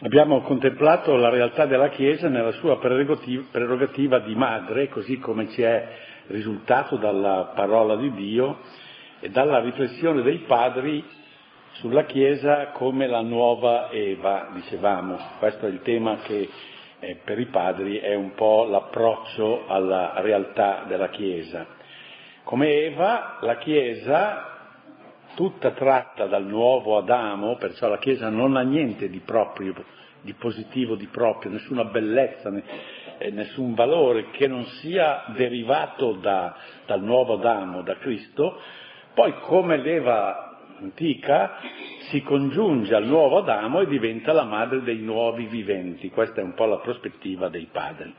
abbiamo contemplato la realtà della Chiesa nella sua prerogativa di madre, così come ci è risultato dalla parola di Dio e dalla riflessione dei padri sulla Chiesa come la nuova Eva, dicevamo. Questo è il tema che eh, per i padri è un po' l'approccio alla realtà della Chiesa. Come Eva, la Chiesa tutta tratta dal nuovo Adamo, perciò la Chiesa non ha niente di proprio, di positivo, di proprio, nessuna bellezza, eh, nessun valore che non sia derivato da, dal nuovo Adamo, da Cristo, poi come l'Eva antica si congiunge al nuovo Adamo e diventa la madre dei nuovi viventi, questa è un po' la prospettiva dei padri.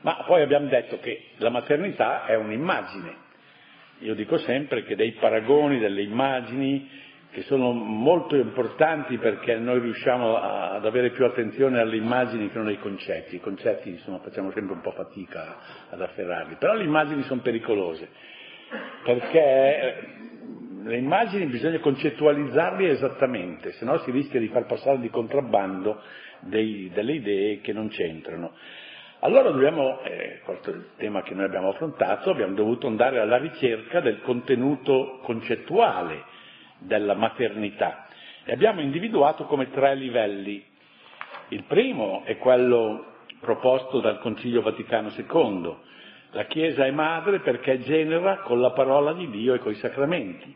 Ma poi abbiamo detto che la maternità è un'immagine, io dico sempre che dei paragoni, delle immagini, che sono molto importanti perché noi riusciamo a, ad avere più attenzione alle immagini che non ai concetti. I concetti insomma, facciamo sempre un po' fatica ad afferrarli, però le immagini sono pericolose, perché eh, le immagini bisogna concettualizzarle esattamente, se no si rischia di far passare di contrabbando dei, delle idee che non c'entrano. Allora dobbiamo, eh, è il tema che noi abbiamo affrontato, abbiamo dovuto andare alla ricerca del contenuto concettuale della maternità e abbiamo individuato come tre livelli. Il primo è quello proposto dal Concilio Vaticano II. La Chiesa è madre perché genera con la parola di Dio e con i sacramenti.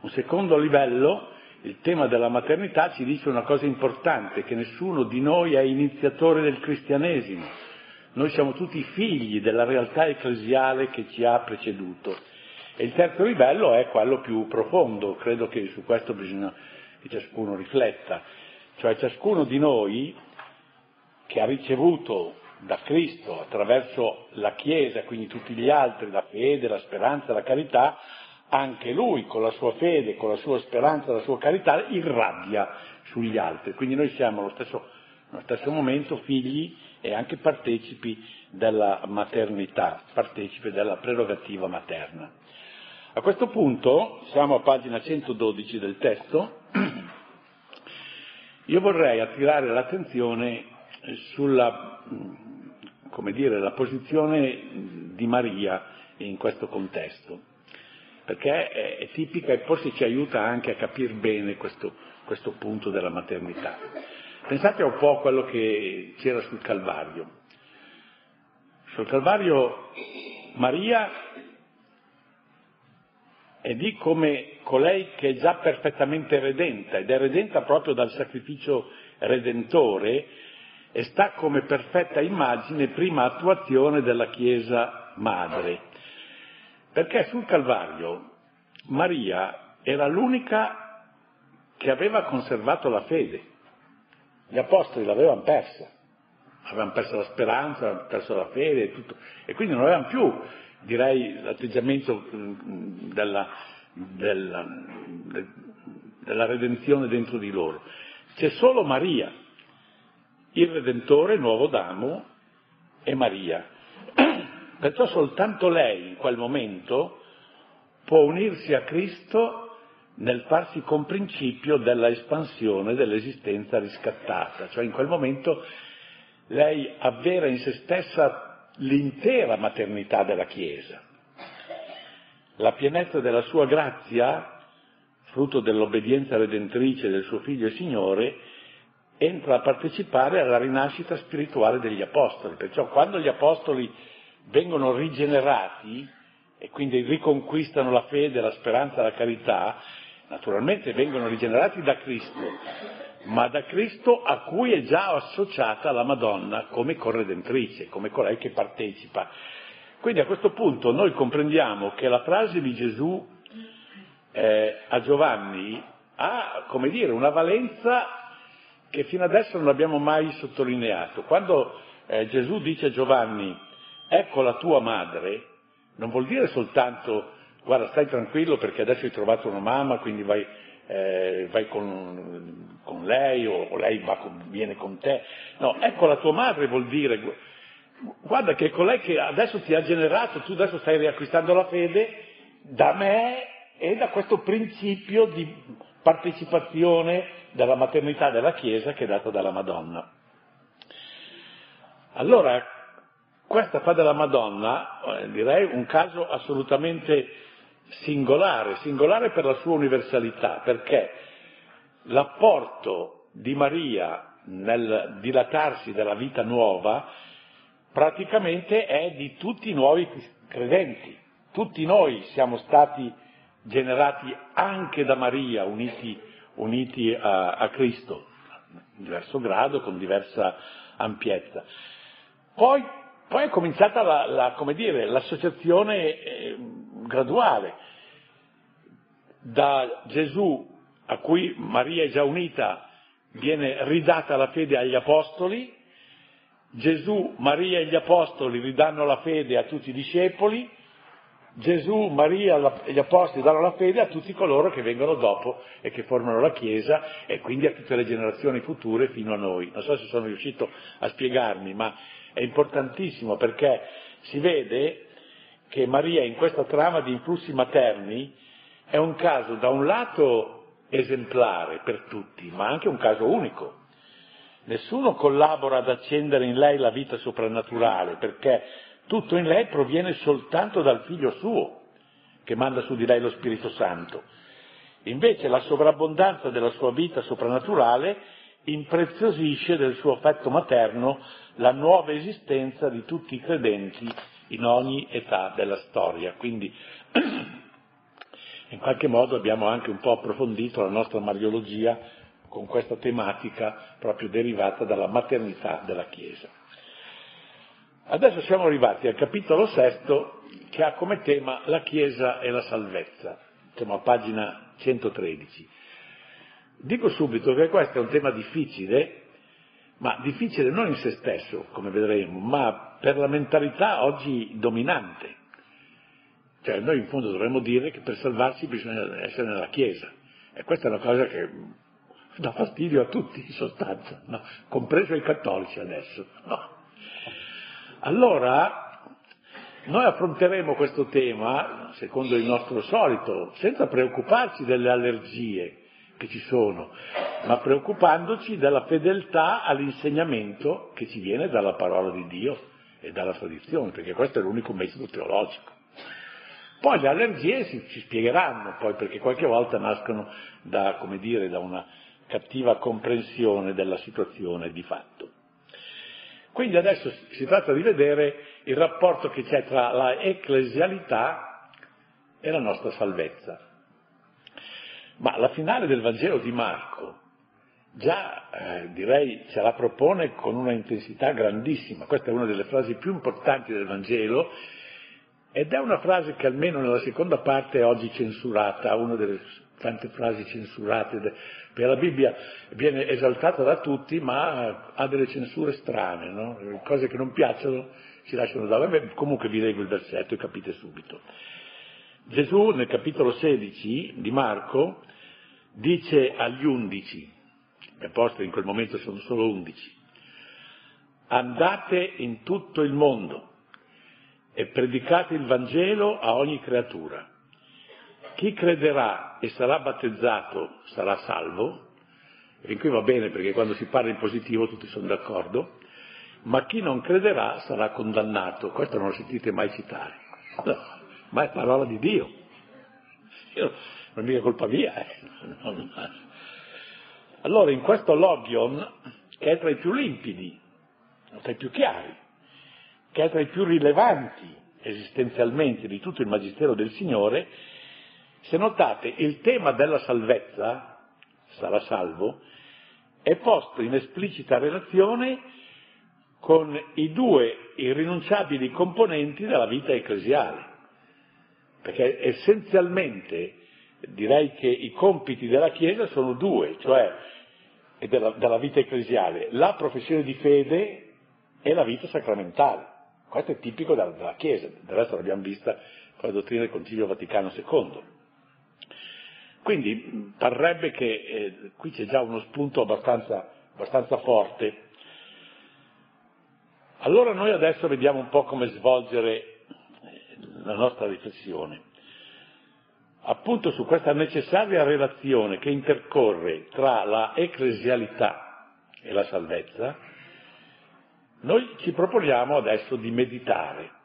Un secondo livello, il tema della maternità ci dice una cosa importante, che nessuno di noi è iniziatore del cristianesimo noi siamo tutti figli della realtà ecclesiale che ci ha preceduto. E il terzo livello è quello più profondo, credo che su questo bisogna che ciascuno rifletta, cioè ciascuno di noi che ha ricevuto da Cristo attraverso la Chiesa, quindi tutti gli altri, la fede, la speranza, la carità, anche lui con la sua fede, con la sua speranza, la sua carità, irradia sugli altri. Quindi noi siamo allo stesso, allo stesso momento figli e anche partecipi della maternità, partecipi della prerogativa materna. A questo punto, siamo a pagina 112 del testo, io vorrei attirare l'attenzione sulla, dire, posizione di Maria in questo contesto, perché è, è tipica e forse ci aiuta anche a capire bene questo, questo punto della maternità. Pensate un po' a quello che c'era sul Calvario. Sul Calvario Maria è lì come colei che è già perfettamente redenta ed è redenta proprio dal sacrificio redentore e sta come perfetta immagine, prima attuazione della Chiesa madre. Perché sul Calvario Maria era l'unica che aveva conservato la fede. Gli apostoli l'avevano persa, avevano perso la speranza, avevano perso la fede e tutto, e quindi non avevano più, direi, l'atteggiamento mm, della, della, della redenzione dentro di loro. C'è solo Maria, il Redentore, nuovo Damo, e Maria. Perciò soltanto lei in quel momento può unirsi a Cristo nel farsi comprincipio della espansione dell'esistenza riscattata, cioè in quel momento lei avvera in se stessa l'intera maternità della Chiesa. La pienezza della sua grazia, frutto dell'obbedienza redentrice del suo figlio e Signore, entra a partecipare alla rinascita spirituale degli apostoli. Perciò quando gli apostoli vengono rigenerati e quindi riconquistano la fede, la speranza, la carità, naturalmente vengono rigenerati da Cristo, ma da Cristo a cui è già associata la Madonna come corredentrice, come colei che partecipa. Quindi a questo punto noi comprendiamo che la frase di Gesù eh, a Giovanni ha, come dire, una valenza che fino adesso non abbiamo mai sottolineato. Quando eh, Gesù dice a Giovanni, ecco la tua madre, non vuol dire soltanto guarda stai tranquillo perché adesso hai trovato una mamma, quindi vai, eh, vai con, con, lei o, o lei con, viene con te. No, ecco la tua madre vuol dire, guarda che è colei che adesso ti ha generato, tu adesso stai riacquistando la fede da me e da questo principio di partecipazione della maternità della Chiesa che è data dalla Madonna. Allora, questa fa della Madonna, eh, direi, un caso assolutamente singolare, singolare per la sua universalità, perché l'apporto di Maria nel dilatarsi della vita nuova praticamente è di tutti i nuovi credenti. Tutti noi siamo stati generati anche da Maria, uniti, uniti a, a, Cristo, in diverso grado, con diversa ampiezza. Poi, poi è cominciata la, la, dire, l'associazione eh, graduale. Da Gesù, a cui Maria è già unita, viene ridata la fede agli apostoli, Gesù, Maria e gli apostoli ridanno la fede a tutti i discepoli, Gesù, Maria e gli apostoli danno la fede a tutti coloro che vengono dopo e che formano la Chiesa e quindi a tutte le generazioni future fino a noi. Non so se sono riuscito a spiegarmi, ma è importantissimo perché si vede che Maria in questa trama di influssi materni è un caso da un lato esemplare per tutti, ma anche un caso unico. Nessuno collabora ad accendere in lei la vita soprannaturale perché tutto in lei proviene soltanto dal figlio suo, che manda su di lei lo Spirito Santo. Invece la sovrabbondanza della sua vita soprannaturale impreziosisce del suo affetto materno la nuova esistenza di tutti i credenti in ogni età della storia. Quindi in qualche modo abbiamo anche un po' approfondito la nostra mariologia con questa tematica proprio derivata dalla maternità della Chiesa. Adesso siamo arrivati al capitolo sesto che ha come tema la Chiesa e la salvezza, siamo a pagina 113. Dico subito che questo è un tema difficile, ma difficile non in se stesso, come vedremo, ma per la mentalità oggi dominante. Cioè noi in fondo dovremmo dire che per salvarsi bisogna essere nella Chiesa. E questa è una cosa che dà fastidio a tutti in sostanza, no? compreso i cattolici adesso. No? Allora, noi affronteremo questo tema, secondo il nostro solito, senza preoccuparci delle allergie che ci sono, ma preoccupandoci della fedeltà all'insegnamento che ci viene dalla parola di Dio e dalla tradizione, perché questo è l'unico metodo teologico. Poi le allergie si, ci spiegheranno, poi perché qualche volta nascono da, come dire, da una cattiva comprensione della situazione di fatto. Quindi adesso si tratta di vedere il rapporto che c'è tra la ecclesialità e la nostra salvezza. Ma la finale del Vangelo di Marco già eh, direi ce la propone con una intensità grandissima. Questa è una delle frasi più importanti del Vangelo ed è una frase che almeno nella seconda parte è oggi censurata, una delle tante frasi censurate, perché la Bibbia viene esaltata da tutti, ma ha delle censure strane, no? cose che non piacciono si lasciano da Vabbè, comunque vi leggo il versetto e capite subito. Gesù nel capitolo 16 di Marco dice agli undici, gli apostoli in quel momento sono solo undici, andate in tutto il mondo e predicate il Vangelo a ogni creatura. Chi crederà e sarà battezzato sarà salvo, e qui va bene perché quando si parla in positivo tutti sono d'accordo, ma chi non crederà sarà condannato. Questo non lo sentite mai citare, no, ma è parola di Dio. Io, non è mica colpa mia. Eh. Allora in questo logion, che è tra i più limpidi, tra i più chiari, che è tra i più rilevanti esistenzialmente di tutto il Magistero del Signore, se notate, il tema della salvezza, sarà salvo, è posto in esplicita relazione con i due irrinunciabili componenti della vita ecclesiale. Perché essenzialmente direi che i compiti della Chiesa sono due, cioè della, della vita ecclesiale, la professione di fede e la vita sacramentale. Questo è tipico della, della Chiesa, del resto l'abbiamo vista con la dottrina del Concilio Vaticano II. Quindi parrebbe che eh, qui c'è già uno spunto abbastanza, abbastanza forte. Allora noi adesso vediamo un po' come svolgere la nostra riflessione. appunto su questa necessaria relazione che intercorre tra la ecclesialità e la salvezza, noi ci proponiamo adesso di meditare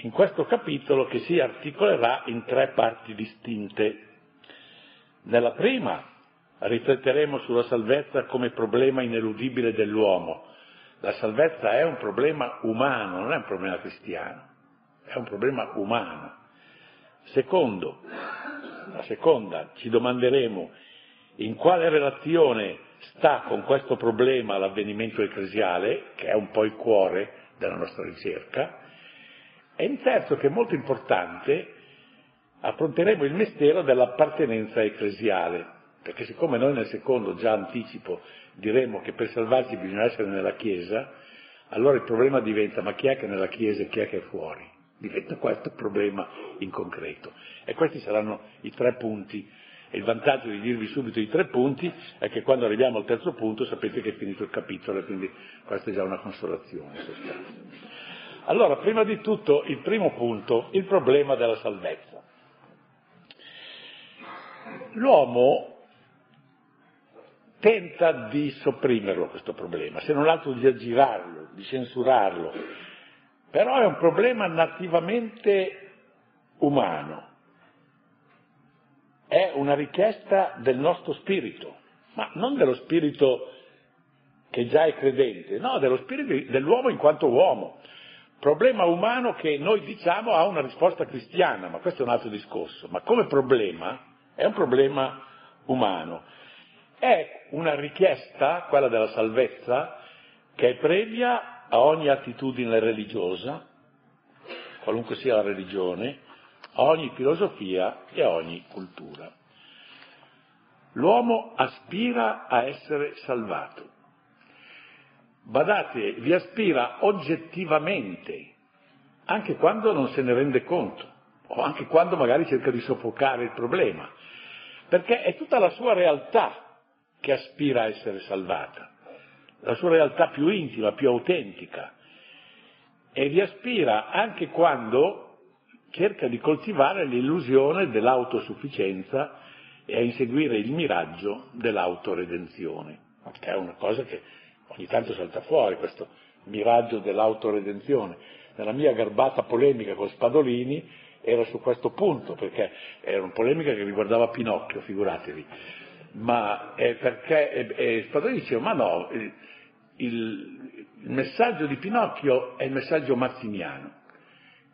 in questo capitolo che si articolerà in tre parti distinte. Nella prima rifletteremo sulla salvezza come problema ineludibile dell'uomo. La salvezza è un problema umano, non è un problema cristiano, è un problema umano. Secondo, la seconda, ci domanderemo in quale relazione sta con questo problema l'avvenimento ecclesiale, che è un po' il cuore della nostra ricerca, e in terzo, che è molto importante, affronteremo il mistero dell'appartenenza ecclesiale, perché siccome noi nel secondo, già anticipo, diremo che per salvarci bisogna essere nella Chiesa, allora il problema diventa ma chi è che è nella Chiesa e chi è che è fuori? Diventa questo il problema in concreto. E questi saranno i tre punti. E il vantaggio di dirvi subito i tre punti è che quando arriviamo al terzo punto sapete che è finito il capitolo e quindi questa è già una consolazione. Allora, prima di tutto, il primo punto, il problema della salvezza. L'uomo tenta di sopprimerlo questo problema, se non altro di aggirarlo, di censurarlo, però è un problema nativamente umano, è una richiesta del nostro spirito, ma non dello spirito che già è credente, no, dello spirito dell'uomo in quanto uomo. Problema umano che noi diciamo ha una risposta cristiana, ma questo è un altro discorso. Ma come problema è un problema umano. È una richiesta, quella della salvezza, che è previa a ogni attitudine religiosa, qualunque sia la religione, a ogni filosofia e a ogni cultura. L'uomo aspira a essere salvato badate, vi aspira oggettivamente, anche quando non se ne rende conto, o anche quando magari cerca di soffocare il problema, perché è tutta la sua realtà che aspira a essere salvata, la sua realtà più intima, più autentica, e vi aspira anche quando cerca di coltivare l'illusione dell'autosufficienza e a inseguire il miraggio dell'autoredenzione, che è una cosa che ogni tanto salta fuori questo miraggio dell'autoredenzione. Nella mia garbata polemica con Spadolini era su questo punto, perché era una polemica che riguardava Pinocchio, figuratevi. Ma è perché e, Spadolini diceva, ma no, il, il, il messaggio di Pinocchio è il messaggio mazziniano,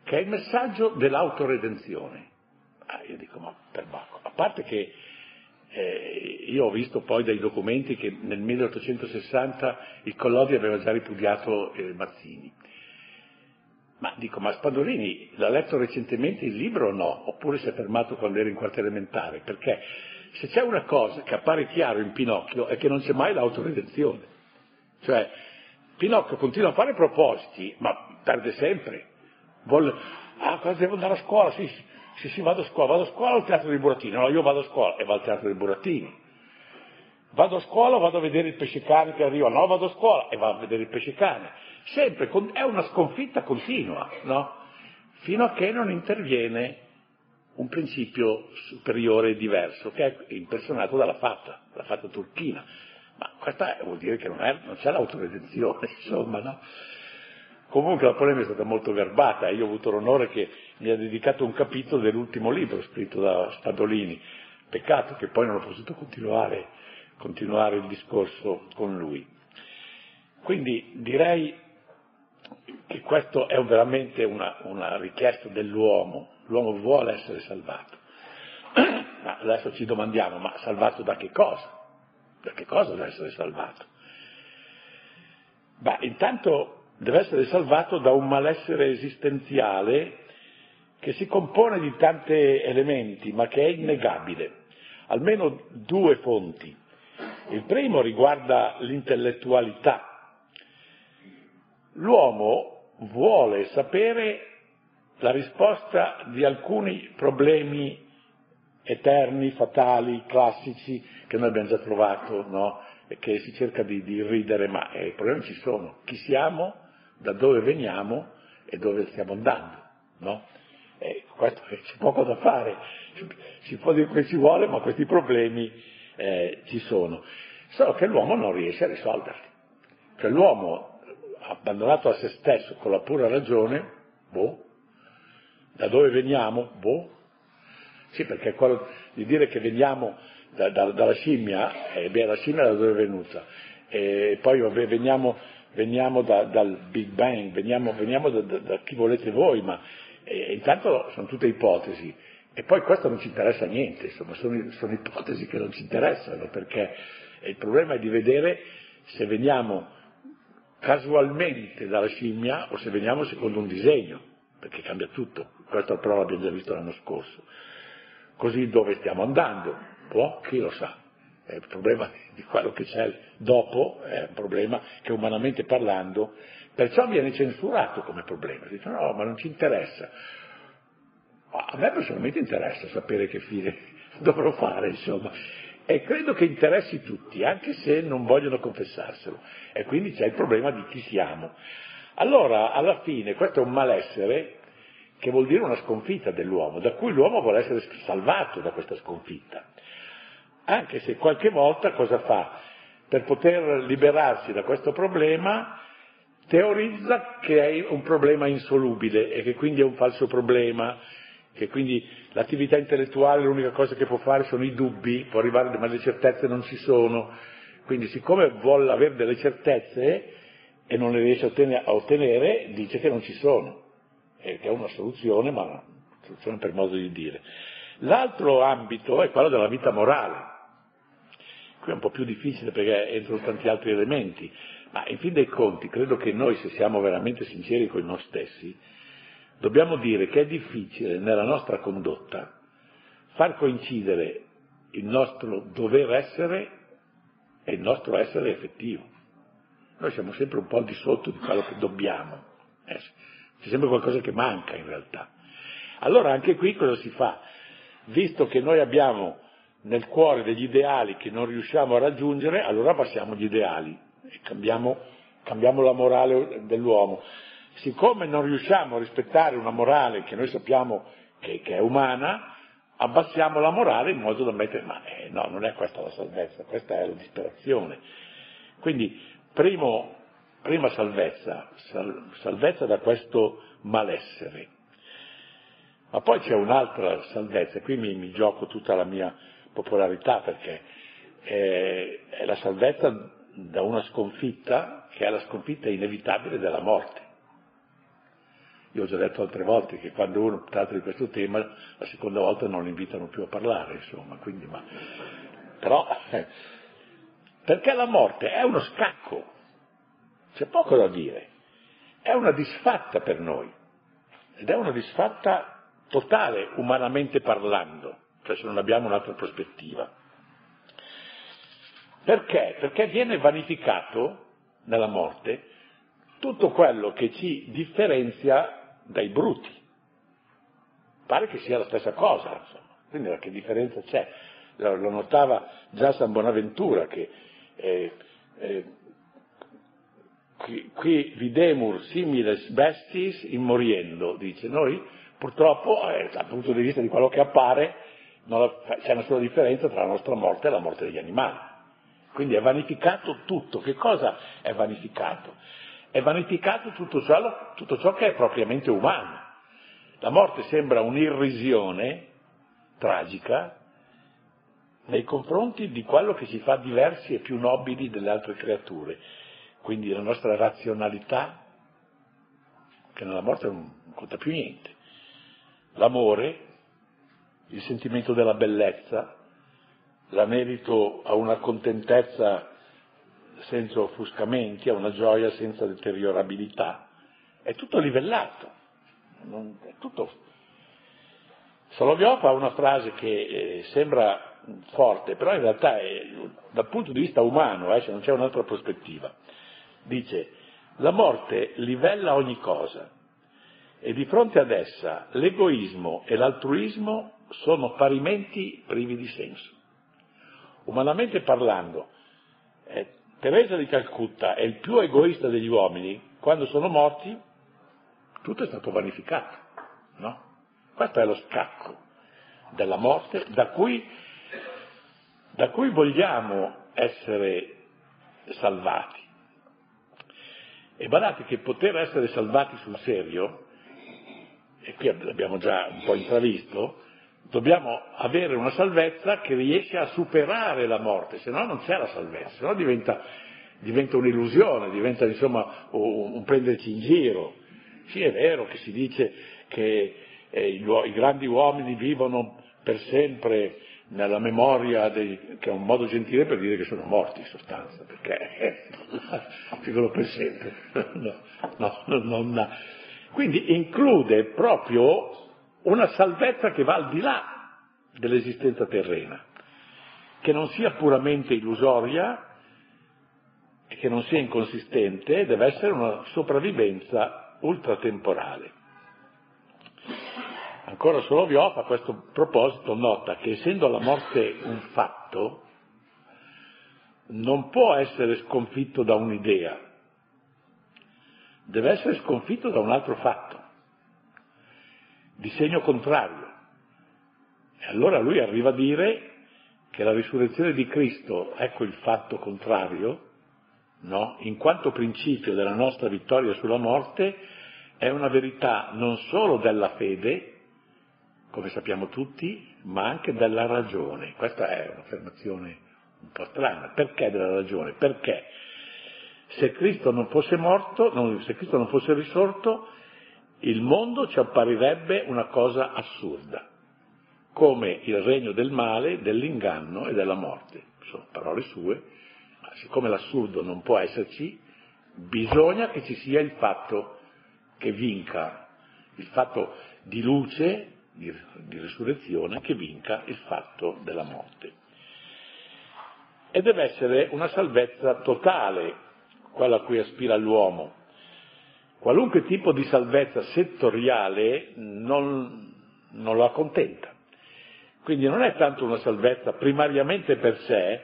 che è il messaggio dell'autoredenzione. Ah, io dico, ma per Bacco, a parte che eh, io ho visto poi dai documenti che nel 1860 il Collodi aveva già ripudiato eh, Mazzini. Ma dico, ma Spadolini l'ha letto recentemente il libro o no? Oppure si è fermato quando era in quarta elementare? Perché se c'è una cosa che appare chiaro in Pinocchio è che non c'è mai l'autoredenzione. Cioè, Pinocchio continua a fare propositi, ma perde sempre. Vuole, ah, cosa devo andare a scuola? Sì, sì, sì, vado a scuola, vado a scuola al teatro dei burattini, no, io vado a scuola e vado al teatro dei burattini. Vado a scuola, vado a vedere il pesce cane che arriva, no, vado a scuola e vado a vedere il pesce cane. Sempre, è una sconfitta continua, no? Fino a che non interviene un principio superiore e diverso, che è impersonato dalla fatta, la fatta turchina. Ma questa vuol dire che non, è, non c'è l'autoredenzione, insomma, no? Comunque la polemica è stata molto garbata e io ho avuto l'onore che mi ha dedicato un capitolo dell'ultimo libro scritto da Spadolini. Peccato che poi non ho potuto continuare, continuare il discorso con lui. Quindi direi che questo è veramente una, una richiesta dell'uomo. L'uomo vuole essere salvato. Ma adesso ci domandiamo, ma salvato da che cosa? Da che cosa deve essere salvato? Beh, intanto deve essere salvato da un malessere esistenziale che si compone di tanti elementi, ma che è innegabile. Almeno due fonti. Il primo riguarda l'intellettualità. L'uomo vuole sapere la risposta di alcuni problemi eterni, fatali, classici che noi abbiamo già trovato, no? E che si cerca di, di ridere, ma eh, i problemi ci sono. Chi siamo? da dove veniamo e dove stiamo andando. No? Eh, questo c'è poco da fare, si può dire che ci vuole, ma questi problemi eh, ci sono. Solo che l'uomo non riesce a risolverli. Cioè l'uomo abbandonato a se stesso con la pura ragione, boh, da dove veniamo? Boh. Sì, perché quello di dire che veniamo da, da, dalla scimmia, eh, beh, la scimmia da dove è venuta? E poi vabbè, veniamo, veniamo da, dal Big Bang, veniamo, veniamo da, chi volete voi, ma eh, intanto sono tutte ipotesi. E poi questo non ci interessa niente, insomma, sono, sono ipotesi che non ci interessano, perché il problema è di vedere se veniamo casualmente dalla scimmia o se veniamo secondo un disegno, perché cambia tutto. Questo però l'abbiamo già visto l'anno scorso. Così dove stiamo andando? Boh, chi lo sa. È il problema di quello che c'è dopo, è un problema che umanamente parlando, perciò viene censurato come problema. Si dice no, ma non ci interessa. A me personalmente interessa sapere che fine dovrò fare, insomma. E credo che interessi tutti, anche se non vogliono confessarselo. E quindi c'è il problema di chi siamo. Allora, alla fine, questo è un malessere che vuol dire una sconfitta dell'uomo, da cui l'uomo vuole essere salvato da questa sconfitta. Anche se qualche volta cosa fa? Per poter liberarsi da questo problema, teorizza che è un problema insolubile e che quindi è un falso problema, che quindi l'attività intellettuale l'unica cosa che può fare sono i dubbi, può arrivare, ma le certezze non ci sono. Quindi siccome vuole avere delle certezze e non le riesce a ottenere, dice che non ci sono che è una soluzione, ma una soluzione per modo di dire. L'altro ambito è quello della vita morale. Qui è un po' più difficile perché entrano tanti altri elementi, ma in fin dei conti credo che noi, se siamo veramente sinceri con noi stessi, dobbiamo dire che è difficile nella nostra condotta far coincidere il nostro dover essere e il nostro essere effettivo. Noi siamo sempre un po' al di sotto di quello che dobbiamo essere c'è sempre qualcosa che manca in realtà. Allora anche qui cosa si fa? Visto che noi abbiamo nel cuore degli ideali che non riusciamo a raggiungere, allora passiamo gli ideali e cambiamo, cambiamo la morale dell'uomo. Siccome non riusciamo a rispettare una morale che noi sappiamo che, che è umana, abbassiamo la morale in modo da mettere, ma eh, no, non è questa la salvezza, questa è la disperazione. Quindi, primo, prima salvezza, sal, salvezza da questo malessere. Ma poi c'è un'altra salvezza, qui mi, mi gioco tutta la mia popolarità perché è, è la salvezza da una sconfitta che è la sconfitta inevitabile della morte. Io ho già detto altre volte che quando uno tratta di questo tema, la seconda volta non lo invitano più a parlare, insomma, quindi ma... Però, eh, perché la morte è uno scacco, c'è poco da dire. È una disfatta per noi. Ed è una disfatta totale, umanamente parlando, cioè se non abbiamo un'altra prospettiva. Perché? Perché viene vanificato nella morte tutto quello che ci differenzia dai bruti. Pare che sia la stessa cosa, insomma. Quindi che differenza c'è? Lo, notava già San Bonaventura che eh, eh, qui, videmur similes bestis in moriendo, dice. Noi purtroppo, eh, dal punto di vista di quello che appare, la, c'è una sola differenza tra la nostra morte e la morte degli animali. Quindi è vanificato tutto. Che cosa è vanificato? È vanificato tutto ciò, tutto ciò che è propriamente umano. La morte sembra un'irrisione tragica nei confronti di quello che ci fa diversi e più nobili delle altre creature. Quindi la nostra razionalità, che nella morte non conta più niente, l'amore, il sentimento della bellezza, l'anelito a una contentezza senza offuscamenti, a una gioia senza deteriorabilità, è tutto livellato, è tutto. Solovyov ha una frase che eh, sembra forte, però in realtà è, dal punto di vista umano, eh, se non c'è un'altra prospettiva, dice la morte livella ogni cosa e di fronte ad essa l'egoismo e l'altruismo sono parimenti privi di senso. Umanamente parlando, eh, Teresa di Calcutta è il più egoista degli uomini, quando sono morti tutto è stato vanificato, no? Questo è lo scacco della morte da cui, da cui vogliamo essere salvati. E badate che poter essere salvati sul serio, e qui l'abbiamo già un po' intravisto, dobbiamo avere una salvezza che riesce a superare la morte, se no non c'è la salvezza, se no diventa, diventa un'illusione, diventa insomma un, un, prenderci in giro. Sì, è vero che si dice che eh, i, i grandi uomini vivono per sempre nella memoria, dei, che è un modo gentile per dire che sono morti in sostanza, perché vivono per sempre. No, no, non, quindi include proprio una salvezza che va al di là dell'esistenza terrena, che non sia puramente illusoria che non sia inconsistente, deve essere una sopravvivenza ultratemporale. Ancora solo Vioff a questo proposito nota che essendo la morte un fatto, non può essere sconfitto da un'idea, deve essere sconfitto da un altro fatto, di segno contrario. E allora lui arriva a dire che la risurrezione di Cristo, ecco il fatto contrario, no? in quanto principio della nostra vittoria sulla morte, è una verità non solo della fede, come sappiamo tutti, ma anche della ragione. Questa è un'affermazione un po' strana. Perché della ragione? Perché se Cristo non fosse morto, non, se Cristo non fosse risorto, il mondo ci apparirebbe una cosa assurda, come il regno del male, dell'inganno e della morte. Sono parole sue, ma siccome l'assurdo non può esserci, bisogna che ci sia il fatto che vinca, il fatto di luce di, di risurrezione che vinca il fatto della morte. E deve essere una salvezza totale, quella a cui aspira l'uomo. Qualunque tipo di salvezza settoriale non, non lo accontenta. Quindi non è tanto una salvezza primariamente per sé,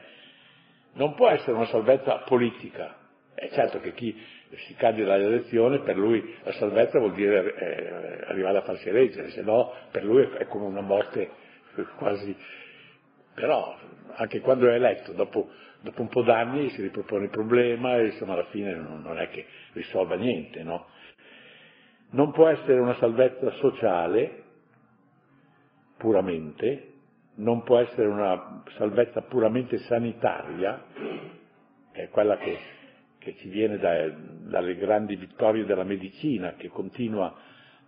non può essere una salvezza politica. È certo che chi si candida alle elezioni, per lui la salvezza vuol dire eh, arrivare a farsi eleggere, se no per lui è come una morte quasi... Però anche quando è eletto, dopo, dopo un po' d'anni si ripropone il problema e insomma alla fine non, non è che risolva niente, no? Non può essere una salvezza sociale puramente, non può essere una salvezza puramente sanitaria, che è quella che che ci viene da, dalle grandi vittorie della medicina, che continua,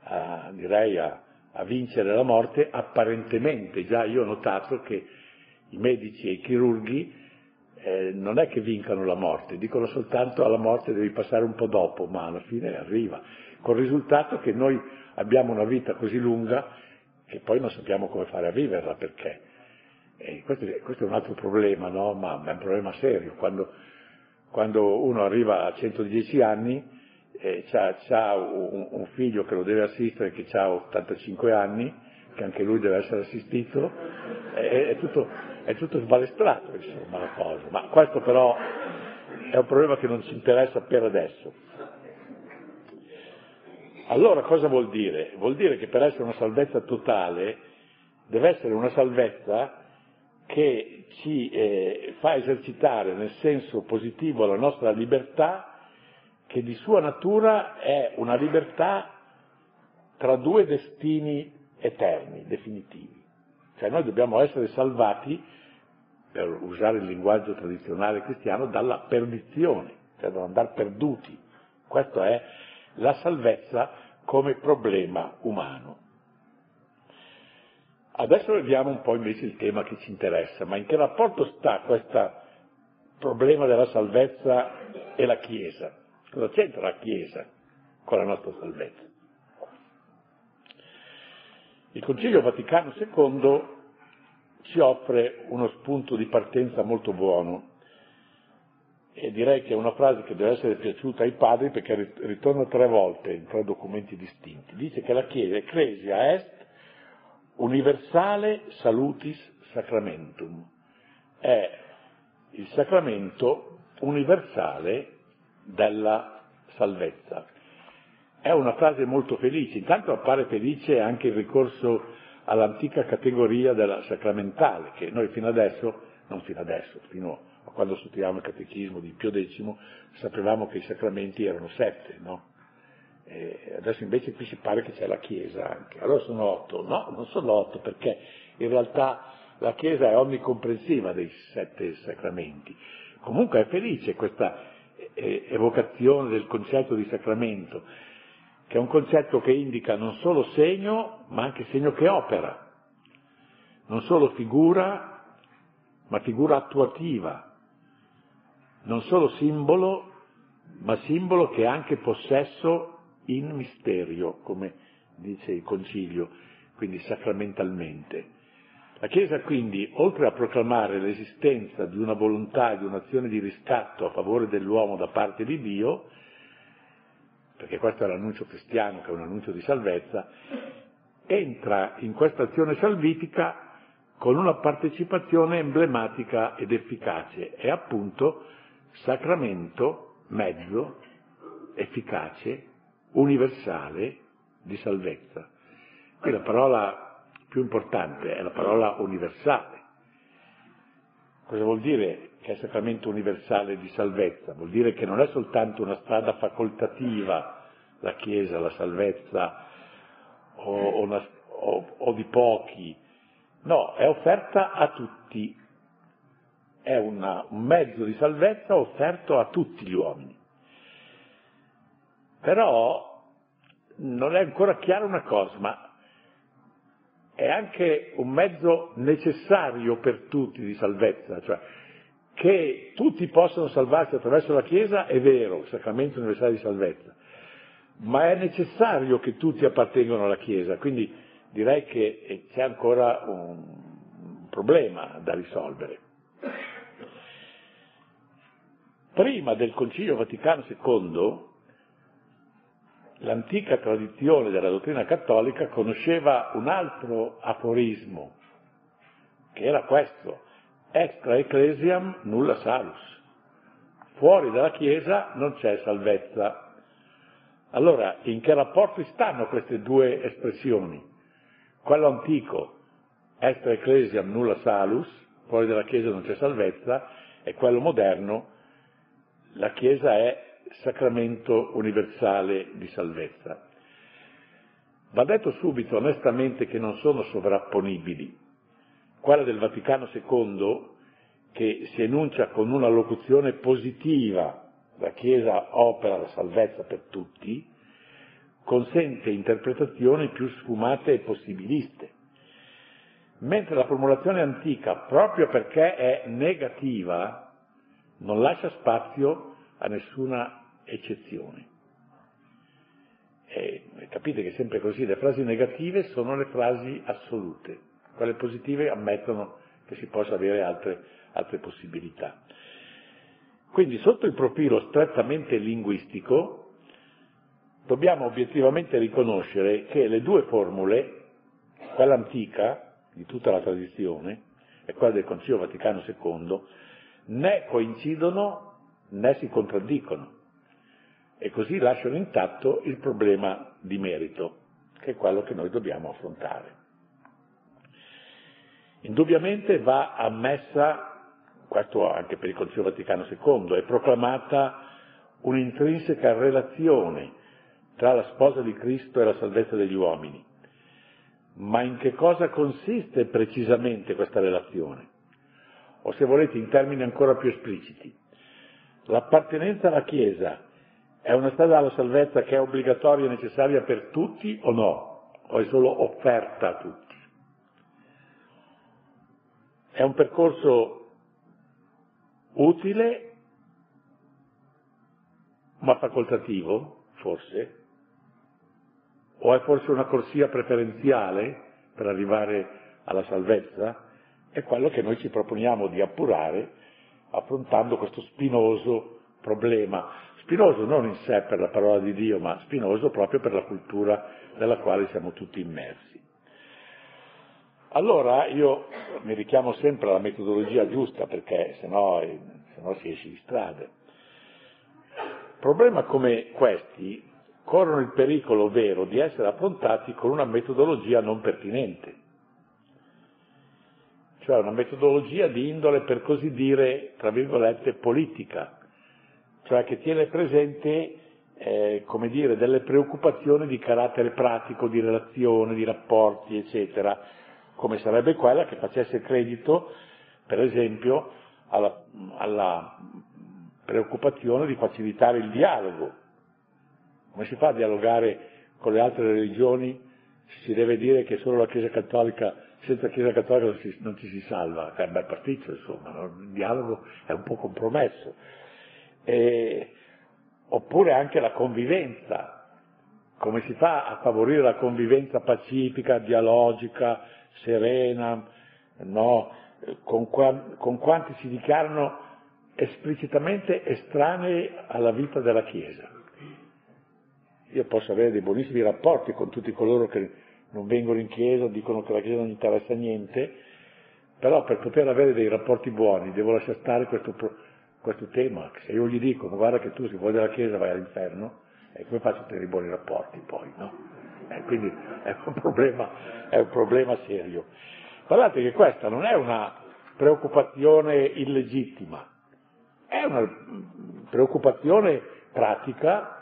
a, direi, a, a, vincere la morte, apparentemente. Già io ho notato che i medici e i chirurghi eh, non è che vincano la morte, dicono soltanto alla morte devi passare un po' dopo, ma alla fine arriva, col risultato che noi abbiamo una vita così lunga che poi non sappiamo come fare a viverla, perché. Eh, questo, questo, è un altro problema, no? ma è un problema serio, quando quando uno arriva a 110 anni, eh, ha un, un, figlio che lo deve assistere che ha 85 anni, che anche lui deve essere assistito, è, è, tutto, è tutto sbalestrato insomma la cosa, ma questo però è un problema che non ci interessa per adesso. Allora cosa vuol dire? Vuol dire che per essere una salvezza totale deve essere una salvezza che ci eh, fa esercitare nel senso positivo la nostra libertà, che di sua natura è una libertà tra due destini eterni, definitivi. Cioè noi dobbiamo essere salvati, per usare il linguaggio tradizionale cristiano, dalla perdizione, cioè da andare perduti. Questa è la salvezza come problema umano. Adesso vediamo un po' invece il tema che ci interessa, ma in che rapporto sta questo problema della salvezza e la Chiesa? Cosa c'entra la Chiesa con la nostra salvezza? Il Concilio Vaticano II ci offre uno spunto di partenza molto buono e direi che è una frase che deve essere piaciuta ai padri perché ritorna tre volte in tre documenti distinti. Dice che la Chiesa, Ecclesia est universale salutis sacramentum. È il sacramento universale della salvezza. è una frase molto felice. Intanto appare felice anche il ricorso all'antica categoria della sacramentale, che noi fino adesso, non fino adesso, fino a quando studiavamo il catechismo di Pio X, sapevamo che i sacramenti erano sette, no? E adesso invece qui si pare che c'è la Chiesa anche. Allora sono otto? No, non sono otto, perché in realtà la Chiesa è onnicomprensiva dei sette sacramenti. Comunque è felice questa evocazione del concetto di sacramento, che è un concetto che indica non solo segno, ma anche segno che opera, non solo figura, ma figura attuativa, non solo simbolo, ma simbolo che è anche possesso in misterio, come dice il Concilio, quindi sacramentalmente. La Chiesa quindi, oltre a proclamare l'esistenza di una volontà, di un'azione di riscatto a favore dell'uomo da parte di Dio, perché questo è l'annuncio cristiano, che è un annuncio di salvezza, entra in questa azione salvifica con una partecipazione emblematica ed efficace, è appunto sacramento, mezzo, efficace, universale di salvezza. Qui la parola più importante è la parola universale. Cosa vuol dire che è sacramento universale di salvezza? Vuol dire che non è soltanto una strada facoltativa la Chiesa, la salvezza o, o, una, o, o di pochi, no, è offerta a tutti, è una, un mezzo di salvezza offerto a tutti gli uomini. Però non è ancora chiara una cosa, ma è anche un mezzo necessario per tutti di salvezza, cioè che tutti possono salvarsi attraverso la Chiesa è vero, il sacramento universale di salvezza, ma è necessario che tutti appartengano alla Chiesa, quindi direi che c'è ancora un problema da risolvere. Prima del Concilio Vaticano II, l'antica tradizione della dottrina cattolica conosceva un altro aforismo, che era questo, extra ecclesiam nulla salus. Fuori dalla Chiesa non c'è salvezza. Allora, in che rapporti stanno queste due espressioni? Quello antico, extra ecclesiam nulla salus, fuori dalla Chiesa non c'è salvezza, e quello moderno, la Chiesa è sacramento universale di salvezza. Va detto subito onestamente che non sono sovrapponibili. Quella del Vaticano II, che si enuncia con una locuzione positiva, la Chiesa opera la salvezza per tutti, consente interpretazioni più sfumate e possibiliste. Mentre la formulazione antica, proprio perché è negativa, non lascia spazio a nessuna eccezioni. E capite che sempre così le frasi negative sono le frasi assolute, quelle positive ammettono che si possa avere altre, altre possibilità. Quindi sotto il profilo strettamente linguistico dobbiamo obiettivamente riconoscere che le due formule, quella antica di tutta la tradizione e quella del Concilio Vaticano II, né coincidono né si contraddicono e così lasciano intatto il problema di merito, che è quello che noi dobbiamo affrontare. Indubbiamente va ammessa, questo anche per il Concilio Vaticano II, è proclamata un'intrinseca relazione tra la sposa di Cristo e la salvezza degli uomini. Ma in che cosa consiste precisamente questa relazione? O se volete in termini ancora più espliciti, l'appartenenza alla Chiesa è una strada alla salvezza che è obbligatoria e necessaria per tutti o no? O è solo offerta a tutti? È un percorso utile, ma facoltativo, forse? O è forse una corsia preferenziale per arrivare alla salvezza? È quello che noi ci proponiamo di appurare affrontando questo spinoso problema Spinoso non in sé per la parola di Dio, ma spinoso proprio per la cultura nella quale siamo tutti immersi. Allora io mi richiamo sempre alla metodologia giusta perché sennò, sennò si esce di strada. Problemi come questi corrono il pericolo vero di essere affrontati con una metodologia non pertinente, cioè una metodologia di indole per così dire, tra virgolette, politica, cioè che tiene presente, eh, come dire, delle preoccupazioni di carattere pratico, di relazione, di rapporti, eccetera, come sarebbe quella che facesse credito, per esempio, alla, alla preoccupazione di facilitare il dialogo. Come si fa a dialogare con le altre religioni se si deve dire che solo la Chiesa Cattolica, senza Chiesa Cattolica non, si, non ci si salva? È un bel partito, insomma, il dialogo è un po' compromesso. E, oppure anche la convivenza. Come si fa a favorire la convivenza pacifica, dialogica, serena, no? con, qua, con quanti si dichiarano esplicitamente estranei alla vita della Chiesa. Io posso avere dei buonissimi rapporti con tutti coloro che non vengono in Chiesa, dicono che la Chiesa non interessa niente, però per poter avere dei rapporti buoni devo lasciare stare questo, questo tema. Se io gli dico, guarda che tu se vuoi della Chiesa vai all'inferno, e come faccio a tenere i buoni rapporti poi, no? Eh, quindi è un, problema, è un problema serio. Guardate che questa non è una preoccupazione illegittima, è una preoccupazione pratica,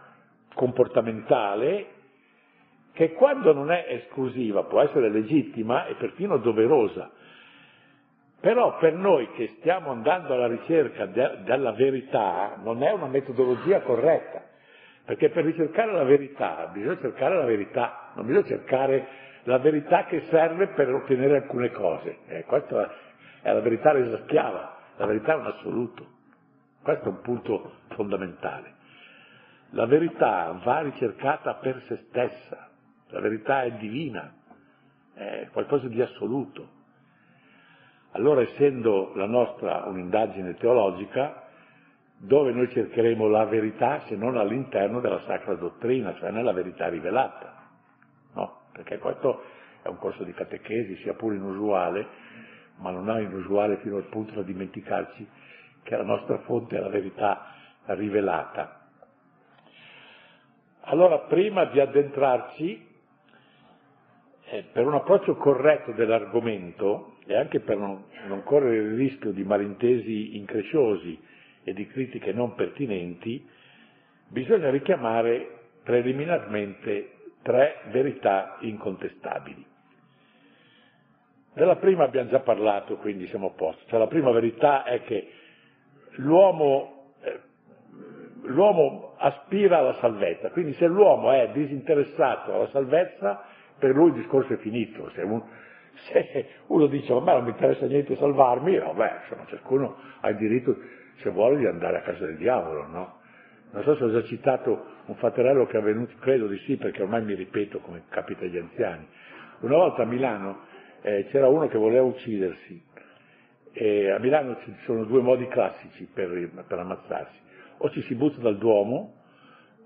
comportamentale, che quando non è esclusiva può essere legittima e perfino doverosa. Però per noi che stiamo andando alla ricerca de- della verità non è una metodologia corretta, perché per ricercare la verità bisogna cercare la verità, non bisogna cercare la verità che serve per ottenere alcune cose. Eh, questa è la verità resa schiava, la verità è un assoluto. Questo è un punto fondamentale. La verità va ricercata per se stessa, la verità è divina, è qualcosa di assoluto. Allora, essendo la nostra un'indagine teologica, dove noi cercheremo la verità se non all'interno della sacra dottrina, cioè nella verità rivelata? No, perché questo è un corso di catechesi, sia pure inusuale, ma non è inusuale fino al punto da dimenticarci che la nostra fonte è la verità rivelata. Allora, prima di addentrarci, eh, per un approccio corretto dell'argomento e anche per non, non correre il rischio di malintesi incresciosi e di critiche non pertinenti, bisogna richiamare preliminarmente tre verità incontestabili. Della prima abbiamo già parlato, quindi siamo a posto. Cioè, la prima verità è che l'uomo, eh, l'uomo aspira alla salvezza, quindi se l'uomo è disinteressato alla salvezza, per lui il discorso è finito. Se, un, se uno dice a me non mi interessa niente salvarmi, vabbè, insomma, ciascuno ha il diritto, se vuole, di andare a casa del diavolo, no? Non so se ho già citato un fatterello che è avvenuto, credo di sì, perché ormai mi ripeto come capita agli anziani. Una volta a Milano eh, c'era uno che voleva uccidersi, e a Milano ci sono due modi classici per, per, ammazzarsi, o ci si butta dal Duomo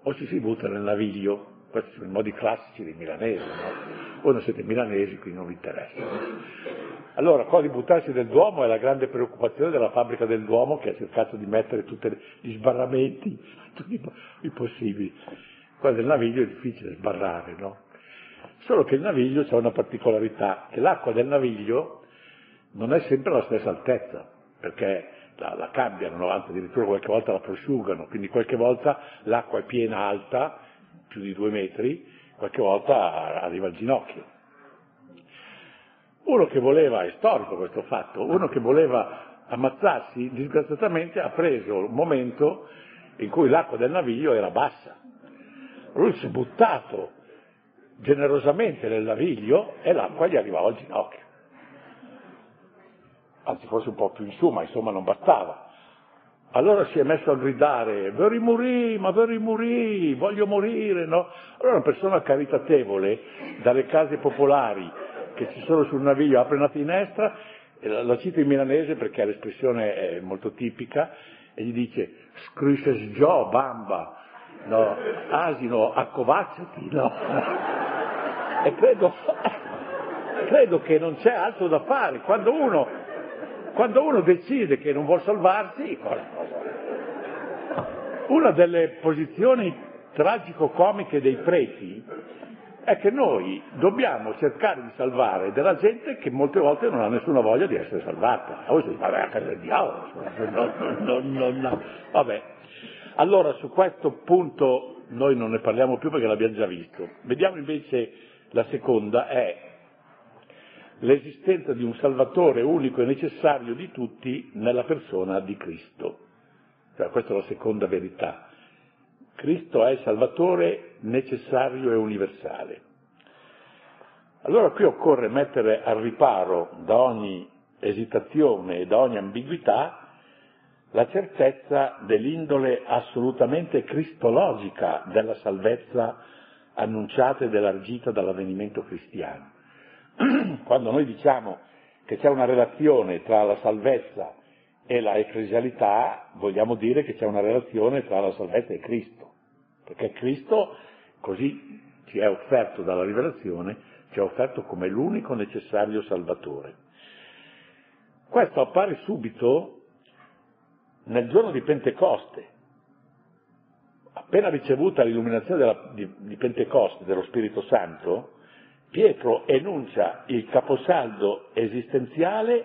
o ci si butta nel naviglio, questi sono i modi classici dei milanesi, no? Voi non siete milanesi, quindi non vi interessa. Allora, qua di buttarsi del Duomo è la grande preoccupazione della fabbrica del Duomo che ha cercato di mettere tutti gli sbarramenti, tutti i possibili. Qua del naviglio è difficile sbarrare, no? Solo che il naviglio ha una particolarità, che l'acqua del naviglio non è sempre alla stessa altezza, perché la, la cambiano, anzi addirittura qualche volta la prosciugano, quindi qualche volta l'acqua è piena alta, più di due metri, qualche volta arriva al ginocchio. Uno che voleva, è storico questo fatto, uno che voleva ammazzarsi, disgraziatamente ha preso un momento in cui l'acqua del naviglio era bassa. Lui si è buttato generosamente nel naviglio e l'acqua gli arrivava al ginocchio anzi forse un po' più in su, ma insomma non bastava. Allora si è messo a gridare, vorrei morire, ma vorrei morire, voglio morire, no? Allora una persona caritatevole dalle case popolari che ci sono sul naviglio apre una finestra, la cito in milanese perché l'espressione è molto tipica, e gli dice, scrisces giò, bamba, no? Asino, accovacciati, no? E credo, credo che non c'è altro da fare. Quando uno quando uno decide che non vuole salvarsi, una delle posizioni tragico-comiche dei preti è che noi dobbiamo cercare di salvare della gente che molte volte non ha nessuna voglia di essere salvata. E voi dite, vabbè, a casa del diavolo, no, no, no, vabbè. Allora, su questo punto noi non ne parliamo più perché l'abbiamo già visto. Vediamo invece la seconda, è l'esistenza di un Salvatore unico e necessario di tutti nella persona di Cristo. Cioè, questa è la seconda verità. Cristo è il Salvatore necessario e universale. Allora qui occorre mettere al riparo da ogni esitazione e da ogni ambiguità la certezza dell'indole assolutamente cristologica della salvezza annunciata ed elargita dall'avvenimento cristiano. Quando noi diciamo che c'è una relazione tra la salvezza e la ecclesialità, vogliamo dire che c'è una relazione tra la salvezza e Cristo, perché Cristo, così ci è offerto dalla rivelazione, ci è offerto come l'unico necessario Salvatore. Questo appare subito nel giorno di Pentecoste, appena ricevuta l'illuminazione della, di, di Pentecoste dello Spirito Santo, Pietro enuncia il caposaldo esistenziale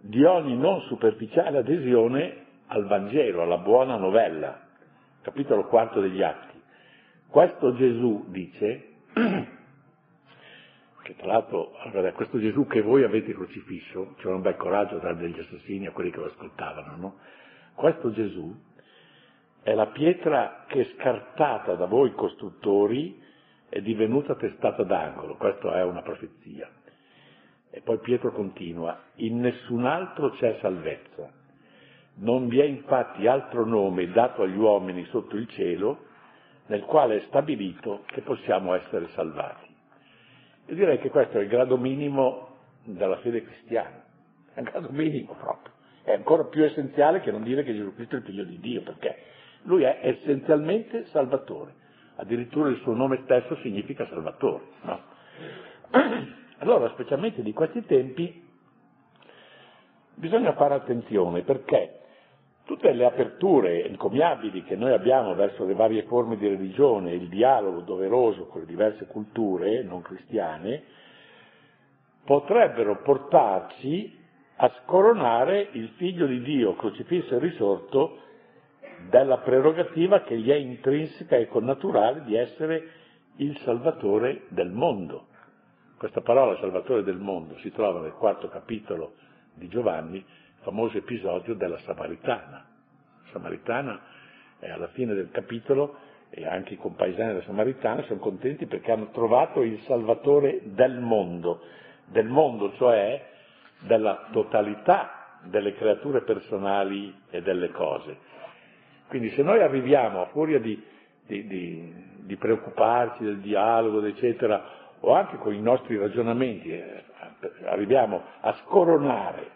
di ogni non superficiale adesione al Vangelo, alla buona novella, capitolo quarto degli Atti. Questo Gesù dice, che tra l'altro, allora, questo Gesù che voi avete crocifisso, c'era un bel coraggio tra degli assassini a quelli che lo ascoltavano, no? Questo Gesù è la pietra che scartata da voi costruttori è divenuta testata d'angolo, questa è una profezia. E poi Pietro continua, in nessun altro c'è salvezza. Non vi è infatti altro nome dato agli uomini sotto il cielo nel quale è stabilito che possiamo essere salvati. Io direi che questo è il grado minimo della fede cristiana, è un grado minimo proprio è ancora più essenziale che non dire che Gesù Cristo è il figlio di Dio, perché lui è essenzialmente salvatore. Addirittura il suo nome stesso significa salvatore. No? Allora, specialmente di questi tempi, bisogna fare attenzione perché tutte le aperture encomiabili che noi abbiamo verso le varie forme di religione, il dialogo doveroso con le diverse culture non cristiane, potrebbero portarci a scoronare il figlio di Dio crocifisso e risorto dalla prerogativa che gli è intrinseca e connaturale di essere il Salvatore del mondo. Questa parola Salvatore del mondo si trova nel quarto capitolo di Giovanni, famoso episodio della Samaritana. La Samaritana è alla fine del capitolo e anche i compaesani della Samaritana sono contenti perché hanno trovato il Salvatore del mondo, del mondo cioè della totalità delle creature personali e delle cose. Quindi se noi arriviamo, a furia di, di, di, di preoccuparci del dialogo, eccetera, o anche con i nostri ragionamenti, eh, arriviamo a scoronare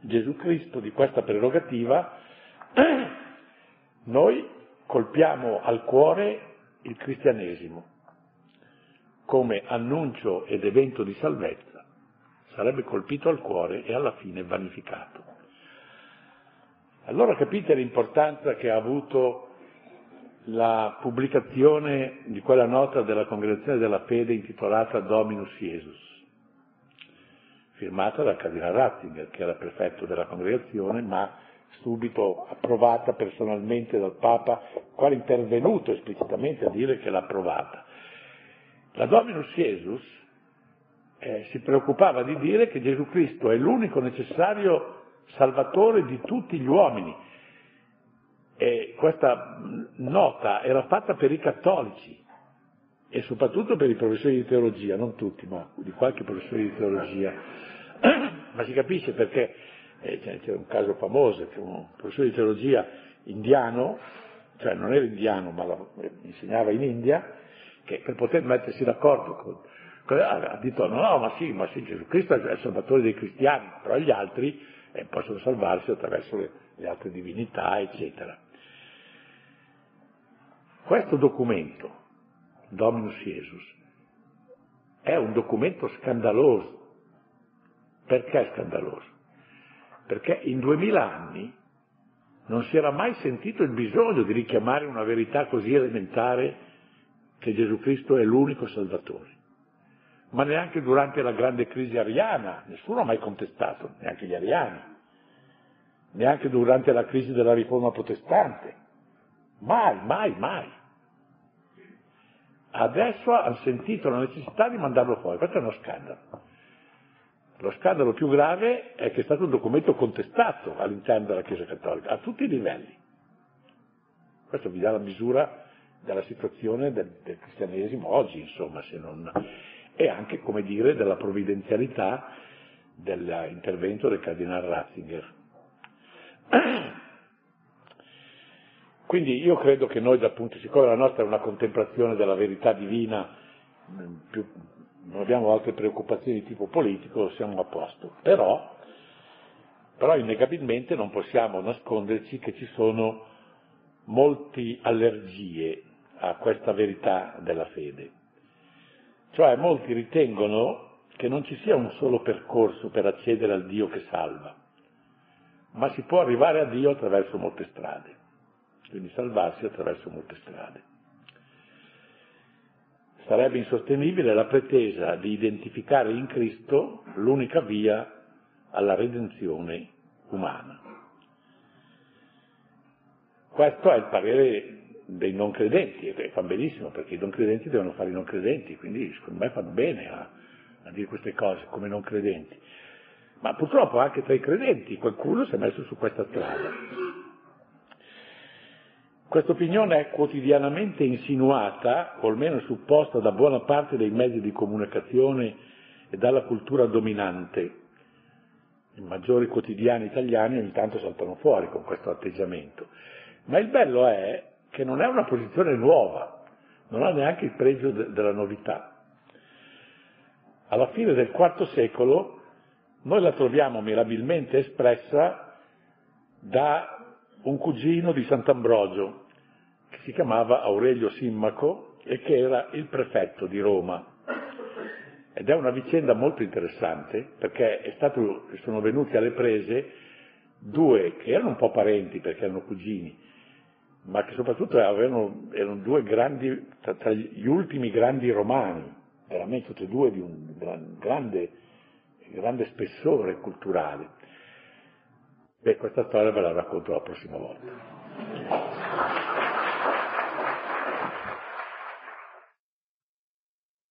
Gesù Cristo di questa prerogativa, noi colpiamo al cuore il cristianesimo come annuncio ed evento di salvezza sarebbe colpito al cuore e alla fine vanificato. Allora capite l'importanza che ha avuto la pubblicazione di quella nota della Congregazione della Fede intitolata Dominus Iesus, firmata dal Cardinale Ratzinger, che era prefetto della congregazione, ma subito approvata personalmente dal Papa, quale intervenuto esplicitamente a dire che l'ha approvata. La Dominus Iesus eh, si preoccupava di dire che Gesù Cristo è l'unico necessario salvatore di tutti gli uomini. E questa nota era fatta per i cattolici e soprattutto per i professori di teologia, non tutti, ma di qualche professore di teologia. ma si capisce perché eh, c'è un caso famoso che un professore di teologia indiano, cioè non era indiano ma la, insegnava in India, che per poter mettersi d'accordo con ha detto no, no, ma sì, ma sì, Gesù Cristo è il salvatore dei cristiani, però gli altri eh, possono salvarsi attraverso le, le altre divinità, eccetera. Questo documento, Dominus Jesus, è un documento scandaloso. Perché scandaloso? Perché in duemila anni non si era mai sentito il bisogno di richiamare una verità così elementare che Gesù Cristo è l'unico Salvatore. Ma neanche durante la grande crisi ariana, nessuno ha mai contestato, neanche gli ariani, neanche durante la crisi della riforma protestante. Mai, mai, mai. Adesso hanno sentito la necessità di mandarlo fuori, questo è uno scandalo. Lo scandalo più grave è che è stato un documento contestato all'interno della Chiesa Cattolica, a tutti i livelli. Questo vi dà la misura della situazione del, del cristianesimo oggi, insomma, se non, e anche, come dire, della provvidenzialità dell'intervento del cardinale Ratzinger. Quindi io credo che noi dal punto, siccome la nostra è una contemplazione della verità divina, più, non abbiamo altre preoccupazioni di tipo politico, siamo a posto. Però, però innegabilmente non possiamo nasconderci che ci sono molte allergie a questa verità della fede. Cioè molti ritengono che non ci sia un solo percorso per accedere al Dio che salva, ma si può arrivare a Dio attraverso molte strade, quindi salvarsi attraverso molte strade. Sarebbe insostenibile la pretesa di identificare in Cristo l'unica via alla redenzione umana. Questo è il parere dei non credenti, e fa benissimo perché i non credenti devono fare i non credenti, quindi secondo me fanno bene a, a dire queste cose come non credenti. Ma purtroppo anche tra i credenti qualcuno si è messo su questa strada. Questa opinione è quotidianamente insinuata, o almeno supposta da buona parte dei mezzi di comunicazione e dalla cultura dominante. I maggiori quotidiani italiani ogni tanto saltano fuori con questo atteggiamento. Ma il bello è che non è una posizione nuova, non ha neanche il pregio de- della novità. Alla fine del IV secolo noi la troviamo mirabilmente espressa da un cugino di Sant'Ambrogio, che si chiamava Aurelio Simmaco e che era il prefetto di Roma. Ed è una vicenda molto interessante perché stato, sono venuti alle prese due che erano un po' parenti perché erano cugini, ma che soprattutto avevano, erano due grandi, tra, tra, gli ultimi grandi romani, veramente tutti e due di un grande, grande spessore culturale. Beh, questa storia ve la racconto la prossima volta.